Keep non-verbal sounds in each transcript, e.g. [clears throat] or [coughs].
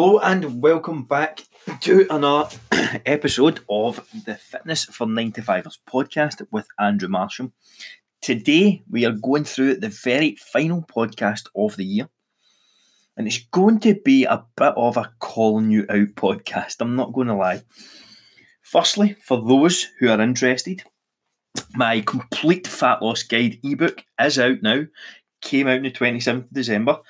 Hello and welcome back to another [clears throat] episode of the Fitness for 95ers podcast with Andrew Marsham. Today we are going through the very final podcast of the year. And it's going to be a bit of a calling you out podcast, I'm not going to lie. Firstly, for those who are interested, my complete fat loss guide ebook is out now. Came out on the 27th of December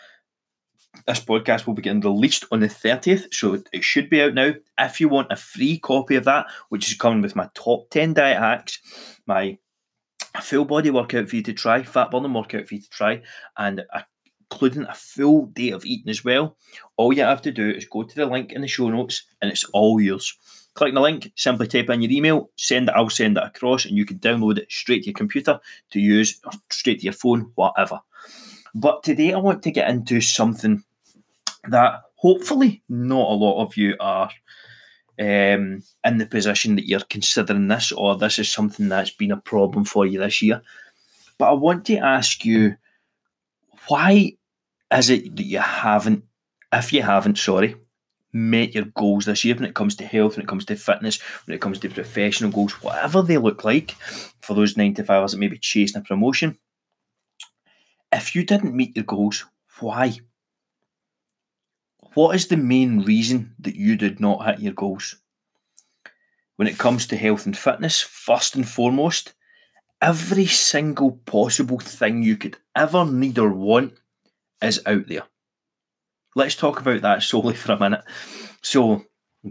this podcast will be getting released on the 30th, so it should be out now. If you want a free copy of that, which is coming with my top 10 diet hacks, my full body workout for you to try, fat burning workout for you to try, and including a full day of eating as well, all you have to do is go to the link in the show notes and it's all yours. Click the link, simply type in your email, send it, I'll send it across, and you can download it straight to your computer to use, or straight to your phone, whatever. But today I want to get into something that hopefully not a lot of you are um, in the position that you're considering this, or this is something that's been a problem for you this year. But I want to ask you, why is it that you haven't, if you haven't, sorry, met your goals this year when it comes to health, when it comes to fitness, when it comes to professional goals, whatever they look like for those 95ers that may be chasing a promotion? If you didn't meet your goals, why? What is the main reason that you did not hit your goals? When it comes to health and fitness, first and foremost, every single possible thing you could ever need or want is out there. Let's talk about that [laughs] solely for a minute. So,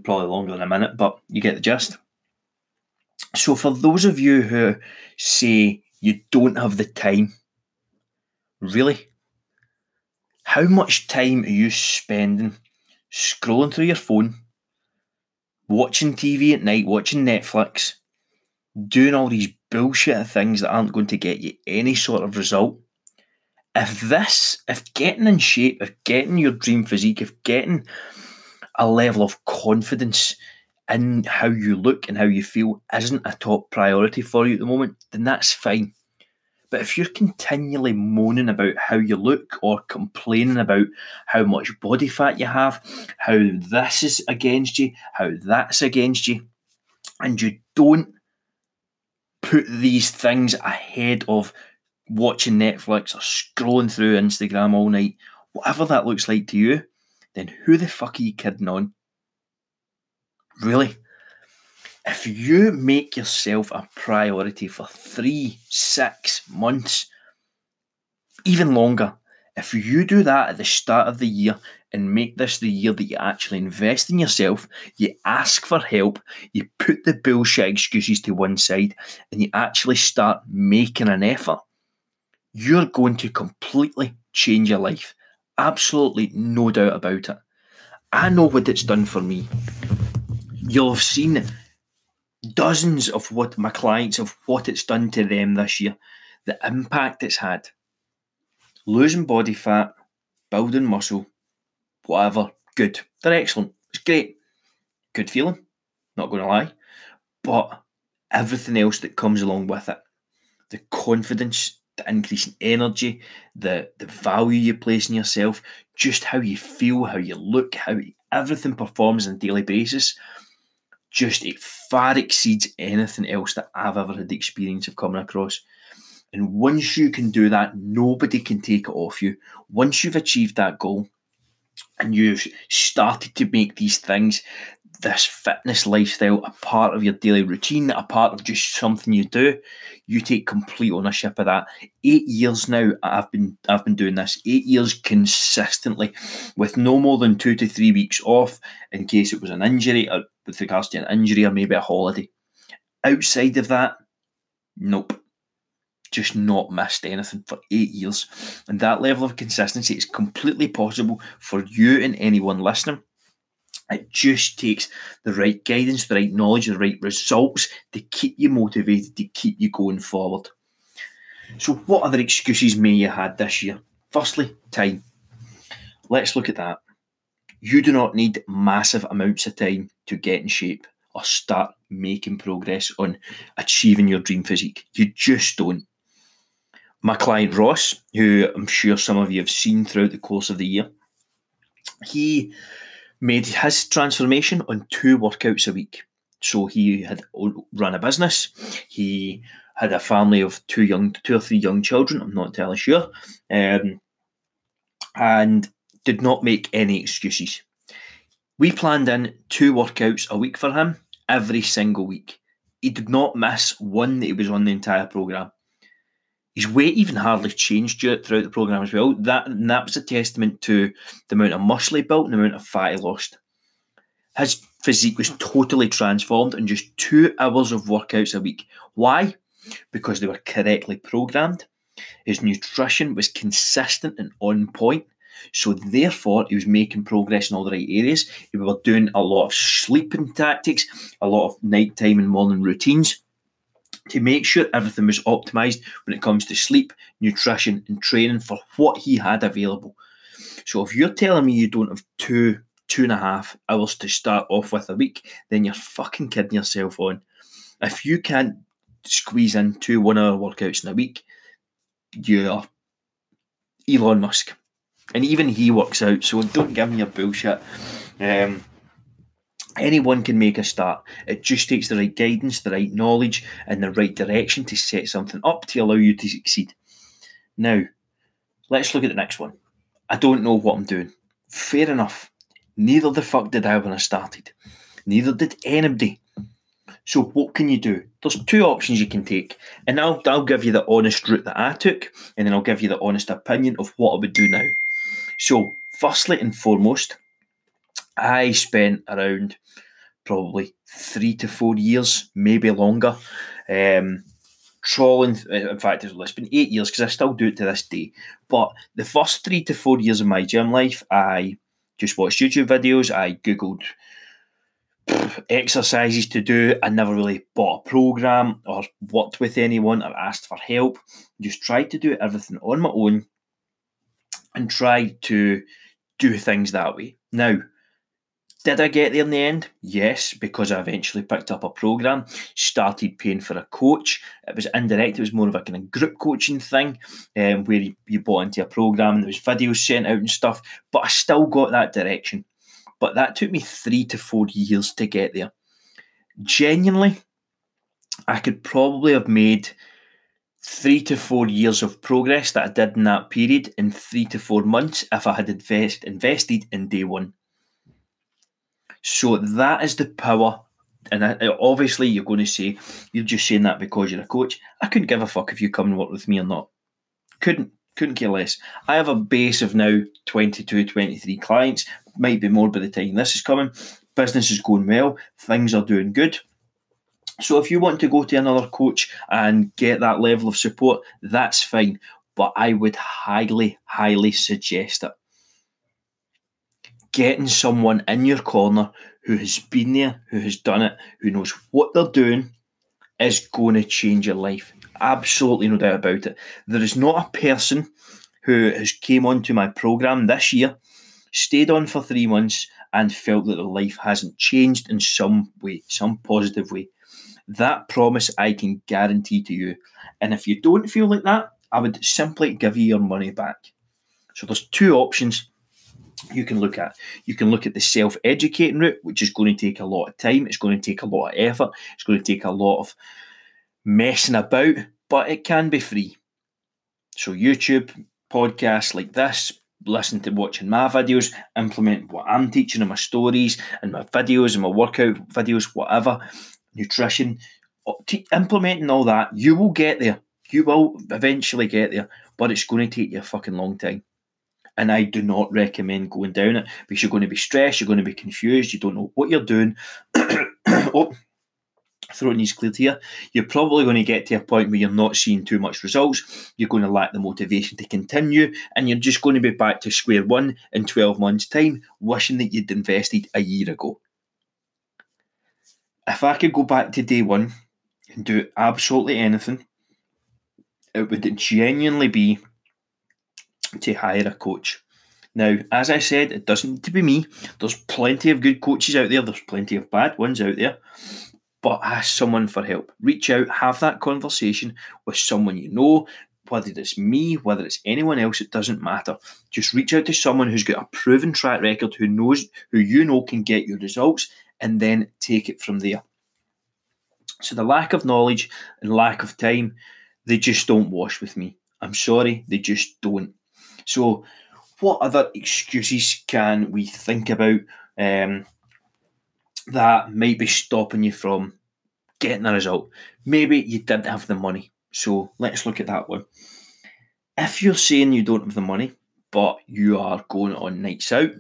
probably longer than a minute, but you get the gist. So, for those of you who say you don't have the time, really, how much time are you spending scrolling through your phone, watching TV at night, watching Netflix, doing all these bullshit things that aren't going to get you any sort of result? If this, if getting in shape, if getting your dream physique, if getting a level of confidence in how you look and how you feel isn't a top priority for you at the moment, then that's fine. But if you're continually moaning about how you look or complaining about how much body fat you have, how this is against you, how that's against you, and you don't put these things ahead of watching Netflix or scrolling through Instagram all night, whatever that looks like to you, then who the fuck are you kidding on? Really? If you make yourself a priority for three, six months, even longer, if you do that at the start of the year and make this the year that you actually invest in yourself, you ask for help, you put the bullshit excuses to one side, and you actually start making an effort, you're going to completely change your life. Absolutely no doubt about it. I know what it's done for me. You'll have seen dozens of what my clients of what it's done to them this year, the impact it's had. Losing body fat, building muscle, whatever, good. They're excellent. It's great. Good feeling, not going to lie. But everything else that comes along with it the confidence, the increase in energy, the, the value you place in yourself, just how you feel, how you look, how everything performs on a daily basis just it far exceeds anything else that I've ever had the experience of coming across. And once you can do that, nobody can take it off you. Once you've achieved that goal and you've started to make these things, this fitness lifestyle, a part of your daily routine, a part of just something you do, you take complete ownership of that. Eight years now, I've been I've been doing this. Eight years consistently, with no more than two to three weeks off in case it was an injury or with regards to an injury or maybe a holiday. Outside of that, nope. Just not missed anything for eight years. And that level of consistency is completely possible for you and anyone listening. It just takes the right guidance, the right knowledge, the right results to keep you motivated, to keep you going forward. So, what other excuses may you had this year? Firstly, time. Let's look at that. You do not need massive amounts of time to get in shape or start making progress on achieving your dream physique. You just don't. My client Ross, who I'm sure some of you have seen throughout the course of the year, he made his transformation on two workouts a week. So he had run a business. He had a family of two young, two or three young children. I'm not entirely sure, um, and did not make any excuses. We planned in two workouts a week for him every single week. He did not miss one that he was on the entire program. His weight even hardly changed throughout the program as well. That that was a testament to the amount of muscle he built and the amount of fat he lost. His physique was totally transformed in just two hours of workouts a week. Why? Because they were correctly programmed. His nutrition was consistent and on point. So therefore, he was making progress in all the right areas. He was doing a lot of sleeping tactics, a lot of nighttime and morning routines to make sure everything was optimized when it comes to sleep, nutrition, and training for what he had available. So if you're telling me you don't have two, two and a half hours to start off with a week, then you're fucking kidding yourself on. If you can't squeeze in two one hour workouts in a week, you're Elon Musk. And even he works out, so don't give me your bullshit. Um, anyone can make a start. It just takes the right guidance, the right knowledge, and the right direction to set something up to allow you to succeed. Now, let's look at the next one. I don't know what I'm doing. Fair enough. Neither the fuck did I when I started. Neither did anybody. So what can you do? There's two options you can take, and I'll I'll give you the honest route that I took, and then I'll give you the honest opinion of what I would do now. So, firstly and foremost, I spent around probably three to four years, maybe longer, um, trawling. In fact, it's been eight years because I still do it to this day. But the first three to four years of my gym life, I just watched YouTube videos. I googled exercises to do. I never really bought a program or worked with anyone or asked for help. Just tried to do everything on my own and tried to do things that way. Now, did I get there in the end? Yes, because I eventually picked up a program, started paying for a coach. It was indirect, it was more of a kind of group coaching thing um, where you, you bought into a program and there was videos sent out and stuff, but I still got that direction. But that took me three to four years to get there. Genuinely, I could probably have made three to four years of progress that I did in that period in three to four months if I had invest, invested in day one. So that is the power. And obviously, you're going to say, you're just saying that because you're a coach. I couldn't give a fuck if you come and work with me or not. Couldn't. Couldn't care less. I have a base of now 22, 23 clients might be more by the time this is coming. Business is going well, things are doing good. So if you want to go to another coach and get that level of support, that's fine. But I would highly, highly suggest it. Getting someone in your corner who has been there, who has done it, who knows what they're doing, is going to change your life. Absolutely no doubt about it. There is not a person who has came onto my program this year stayed on for three months, and felt that their life hasn't changed in some way, some positive way. That promise I can guarantee to you. And if you don't feel like that, I would simply give you your money back. So there's two options you can look at. You can look at the self educating route, which is going to take a lot of time, it's going to take a lot of effort, it's going to take a lot of messing about, but it can be free. So, YouTube, podcasts like this, listen to watching my videos, implement what I'm teaching in my stories and my videos and my workout videos, whatever, nutrition, implementing all that, you will get there. You will eventually get there, but it's going to take you a fucking long time. And I do not recommend going down it because you're going to be stressed, you're going to be confused, you don't know what you're doing. [coughs] oh, throwing these cleared here, you're probably going to get to a point where you're not seeing too much results. You're going to lack the motivation to continue, and you're just going to be back to square one in 12 months' time, wishing that you'd invested a year ago. If I could go back to day one and do absolutely anything, it would genuinely be to hire a coach. Now, as I said, it doesn't need to be me. There's plenty of good coaches out there, there's plenty of bad ones out there but ask someone for help. Reach out, have that conversation with someone you know, whether it's me, whether it's anyone else, it doesn't matter. Just reach out to someone who's got a proven track record, who knows, who you know can get you results, and then take it from there. So the lack of knowledge and lack of time, they just don't wash with me. I'm sorry, they just don't. So, what other excuses can we think about um, that might be stopping you from getting a result? Maybe you didn't have the money. So, let's look at that one. If you're saying you don't have the money, but you are going on nights out,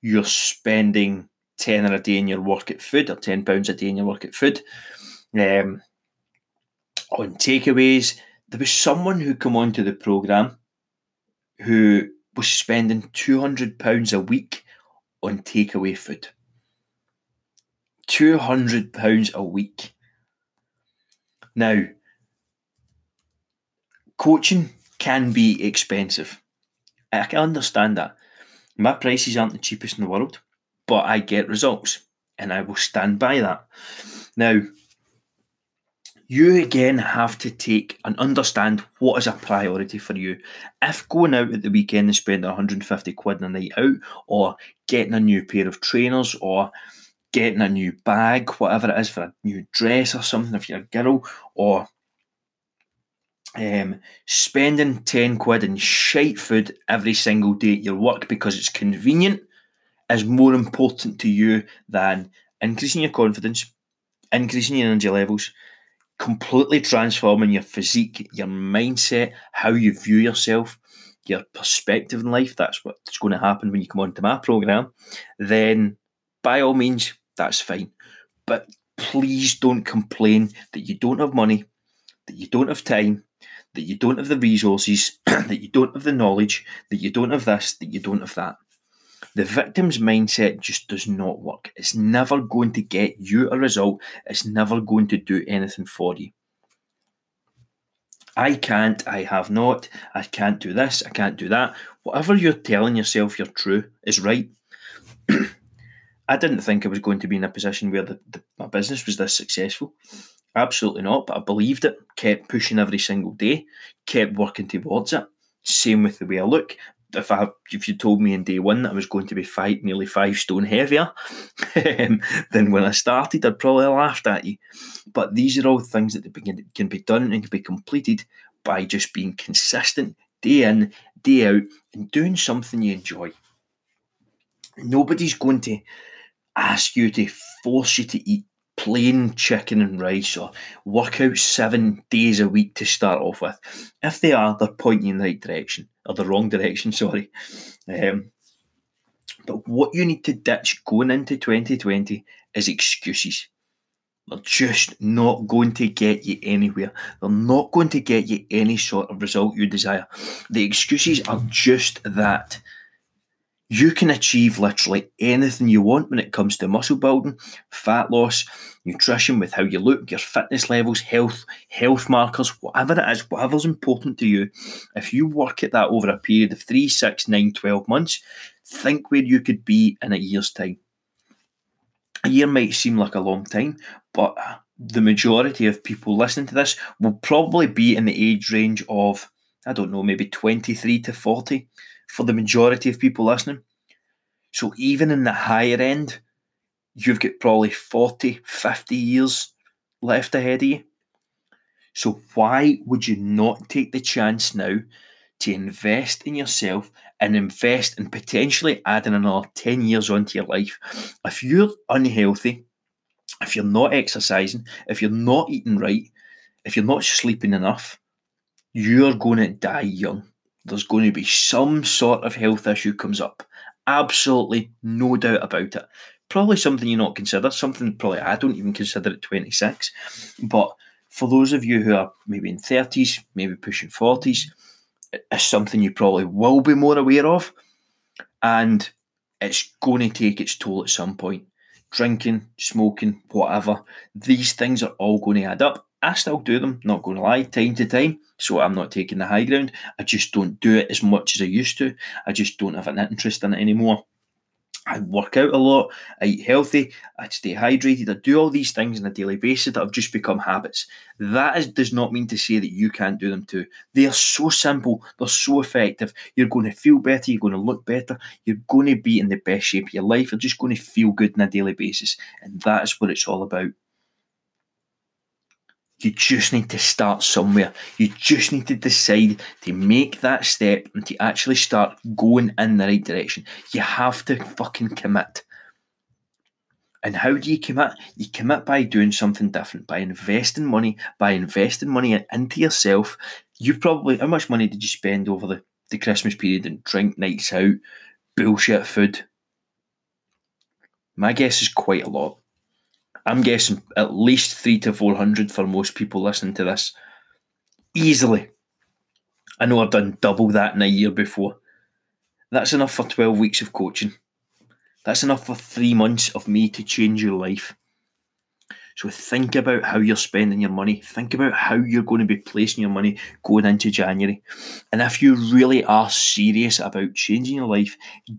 you're spending tenner a day in your work at food or ten pounds a day in your work at food, um, on takeaways. There was someone who come onto the program who was spending two hundred pounds a week on takeaway food. Two hundred pounds a week. Now, coaching can be expensive. I can understand that. My prices aren't the cheapest in the world, but I get results and I will stand by that. Now, you again have to take and understand what is a priority for you. If going out at the weekend and spending 150 quid a night out, or getting a new pair of trainers, or getting a new bag, whatever it is for a new dress or something, if you're a girl, or um, spending 10 quid in shite food every single day at your work because it's convenient is more important to you than increasing your confidence, increasing your energy levels, completely transforming your physique, your mindset, how you view yourself, your perspective in life, that's what's going to happen when you come onto my program, then by all means, that's fine. But please don't complain that you don't have money, that you don't have time, that you don't have the resources, [clears throat] that you don't have the knowledge, that you don't have this, that you don't have that. The victim's mindset just does not work. It's never going to get you a result. It's never going to do anything for you. I can't, I have not, I can't do this, I can't do that. Whatever you're telling yourself you're true is right. [clears throat] I didn't think I was going to be in a position where the, the, my business was this successful. Absolutely not, but I believed it, kept pushing every single day, kept working towards it. Same with the way I look if I if you told me in day one that I was going to be five nearly five stone heavier [laughs] um, than when I started, I'd probably laughed at you. But these are all things that can be done and can be completed by just being consistent day in, day out, and doing something you enjoy. Nobody's going to ask you to force you to eat plain chicken and rice or work out seven days a week to start off with. If they are, they're pointing in the right direction or the wrong direction, [laughs] sorry. Um, but what you need to ditch going into 2020 is excuses. They're just not going to get you anywhere. They're not going to get you any sort of result you desire. The excuses are just that you can achieve literally anything you want when it comes to muscle building, fat loss, nutrition, with how you look, your fitness levels, health, health markers, whatever it is, whatever's important to you. If you work at that over a period of three, six, nine, 12 months, think where you could be in a year's time. A year might seem like a long time, but the majority of people listening to this will probably be in the age range of, I don't know, maybe 23 to 40 for the majority of people listening. So even in the higher end, you've got probably 40, 50 years left ahead of you. So why would you not take the chance now to invest in yourself and invest in potentially adding another 10 years onto your life? If you're unhealthy, if you're not exercising, if you're not eating right, if you're not sleeping enough, you're going to die young there's going to be some sort of health issue comes up. Absolutely no doubt about it. Probably something you not consider, something probably I don't even consider at 26. But for those of you who are maybe in 30s, maybe pushing 40s, it's something you probably will be more aware of. And it's going to take its toll at some point. Drinking, smoking, whatever, these things are all going to add up. I still do them, not going to lie, time to time. So I'm not taking the high ground. I just don't do it as much as I used to. I just don't have an interest in it anymore. I work out a lot, I eat healthy, I stay hydrated, I do all these things on a daily basis that have just become habits. That is, does not mean to say that you can't do them too. They are so simple, they're so effective. You're going to feel better, you're going to look better, you're going to be in the best shape of your life, you're just going to feel good on a daily basis. And that is what it's all about. You just need to start somewhere. You just need to decide to make that step and to actually start going in the right direction. You have to fucking commit. And how do you commit? You commit by doing something different, by investing money, by investing money into yourself. You probably, how much money did you spend over the, the Christmas period and drink nights out, bullshit food? My guess is quite a lot. I'm guessing at least three to four hundred for most people listening to this. Easily. I know I've done double that in a year before. That's enough for 12 weeks of coaching. That's enough for three months of me to change your life. So think about how you're spending your money. Think about how you're going to be placing your money going into January. And if you really are serious about changing your life,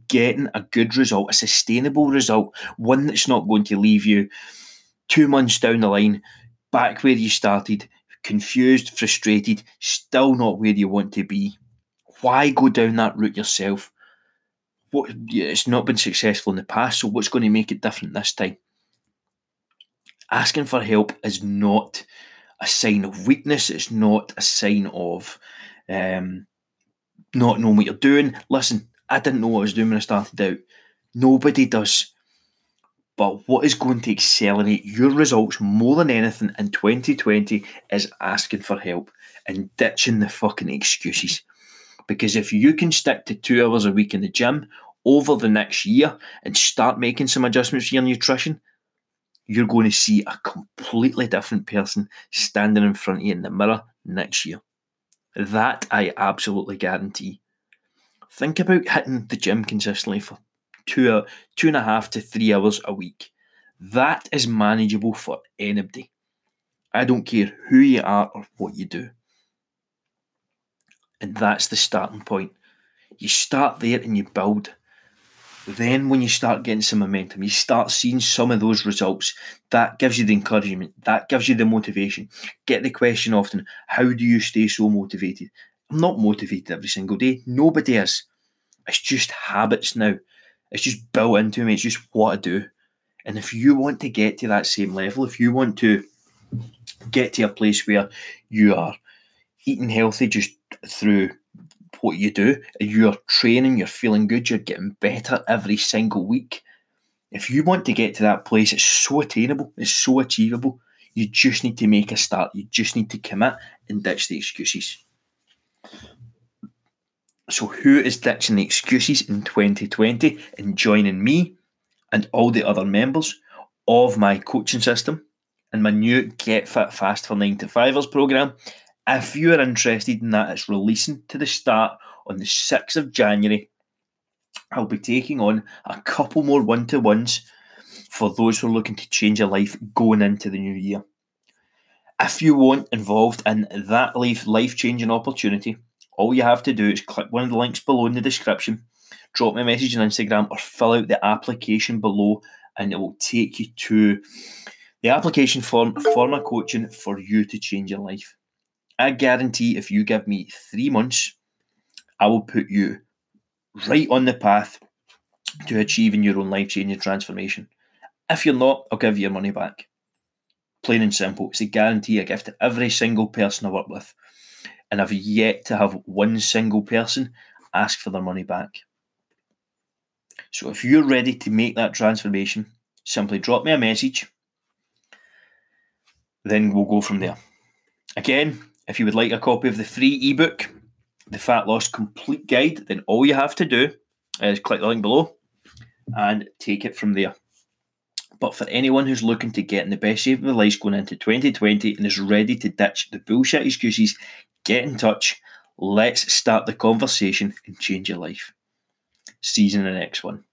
getting a good result, a sustainable result, one that's not going to leave you two months down the line, back where you started, confused, frustrated, still not where you want to be. Why go down that route yourself? What it's not been successful in the past, so what's going to make it different this time? Asking for help is not a sign of weakness. It's not a sign of um, not knowing what you're doing. Listen, I didn't know what I was doing when I started out. Nobody does. But what is going to accelerate your results more than anything in 2020 is asking for help and ditching the fucking excuses. Because if you can stick to two hours a week in the gym over the next year and start making some adjustments for your nutrition, you're going to see a completely different person standing in front of you in the mirror next year. That I absolutely guarantee. Think about hitting the gym consistently for two, two and a half to three hours a week. That is manageable for anybody. I don't care who you are or what you do. And that's the starting point. You start there and you build. Then, when you start getting some momentum, you start seeing some of those results. That gives you the encouragement, that gives you the motivation. Get the question often how do you stay so motivated? I'm not motivated every single day. Nobody is. It's just habits now. It's just built into me. It's just what I do. And if you want to get to that same level, if you want to get to a place where you are eating healthy just through what you do, you're training, you're feeling good, you're getting better every single week. If you want to get to that place, it's so attainable, it's so achievable. You just need to make a start. You just need to commit and ditch the excuses. So, who is ditching the excuses in 2020 and joining me and all the other members of my coaching system and my new Get Fit Fast for 9 to 5ers program? If you are interested in that, it's releasing to the start on the 6th of January. I'll be taking on a couple more one to ones for those who are looking to change their life going into the new year. If you want involved in that life life changing opportunity, all you have to do is click one of the links below in the description, drop me a message on Instagram, or fill out the application below, and it will take you to the application form for my coaching for you to change your life. I guarantee if you give me three months, I will put you right on the path to achieving your own life changing transformation. If you're not, I'll give you your money back. Plain and simple. It's a guarantee I give to every single person I work with and I've yet to have one single person ask for their money back. So if you're ready to make that transformation, simply drop me a message. Then we'll go from there. Again, if you would like a copy of the free ebook, The Fat Loss Complete Guide, then all you have to do is click the link below and take it from there. But for anyone who's looking to get in the best shape of their life going into 2020 and is ready to ditch the bullshit excuses, get in touch. Let's start the conversation and change your life. See you in the next one.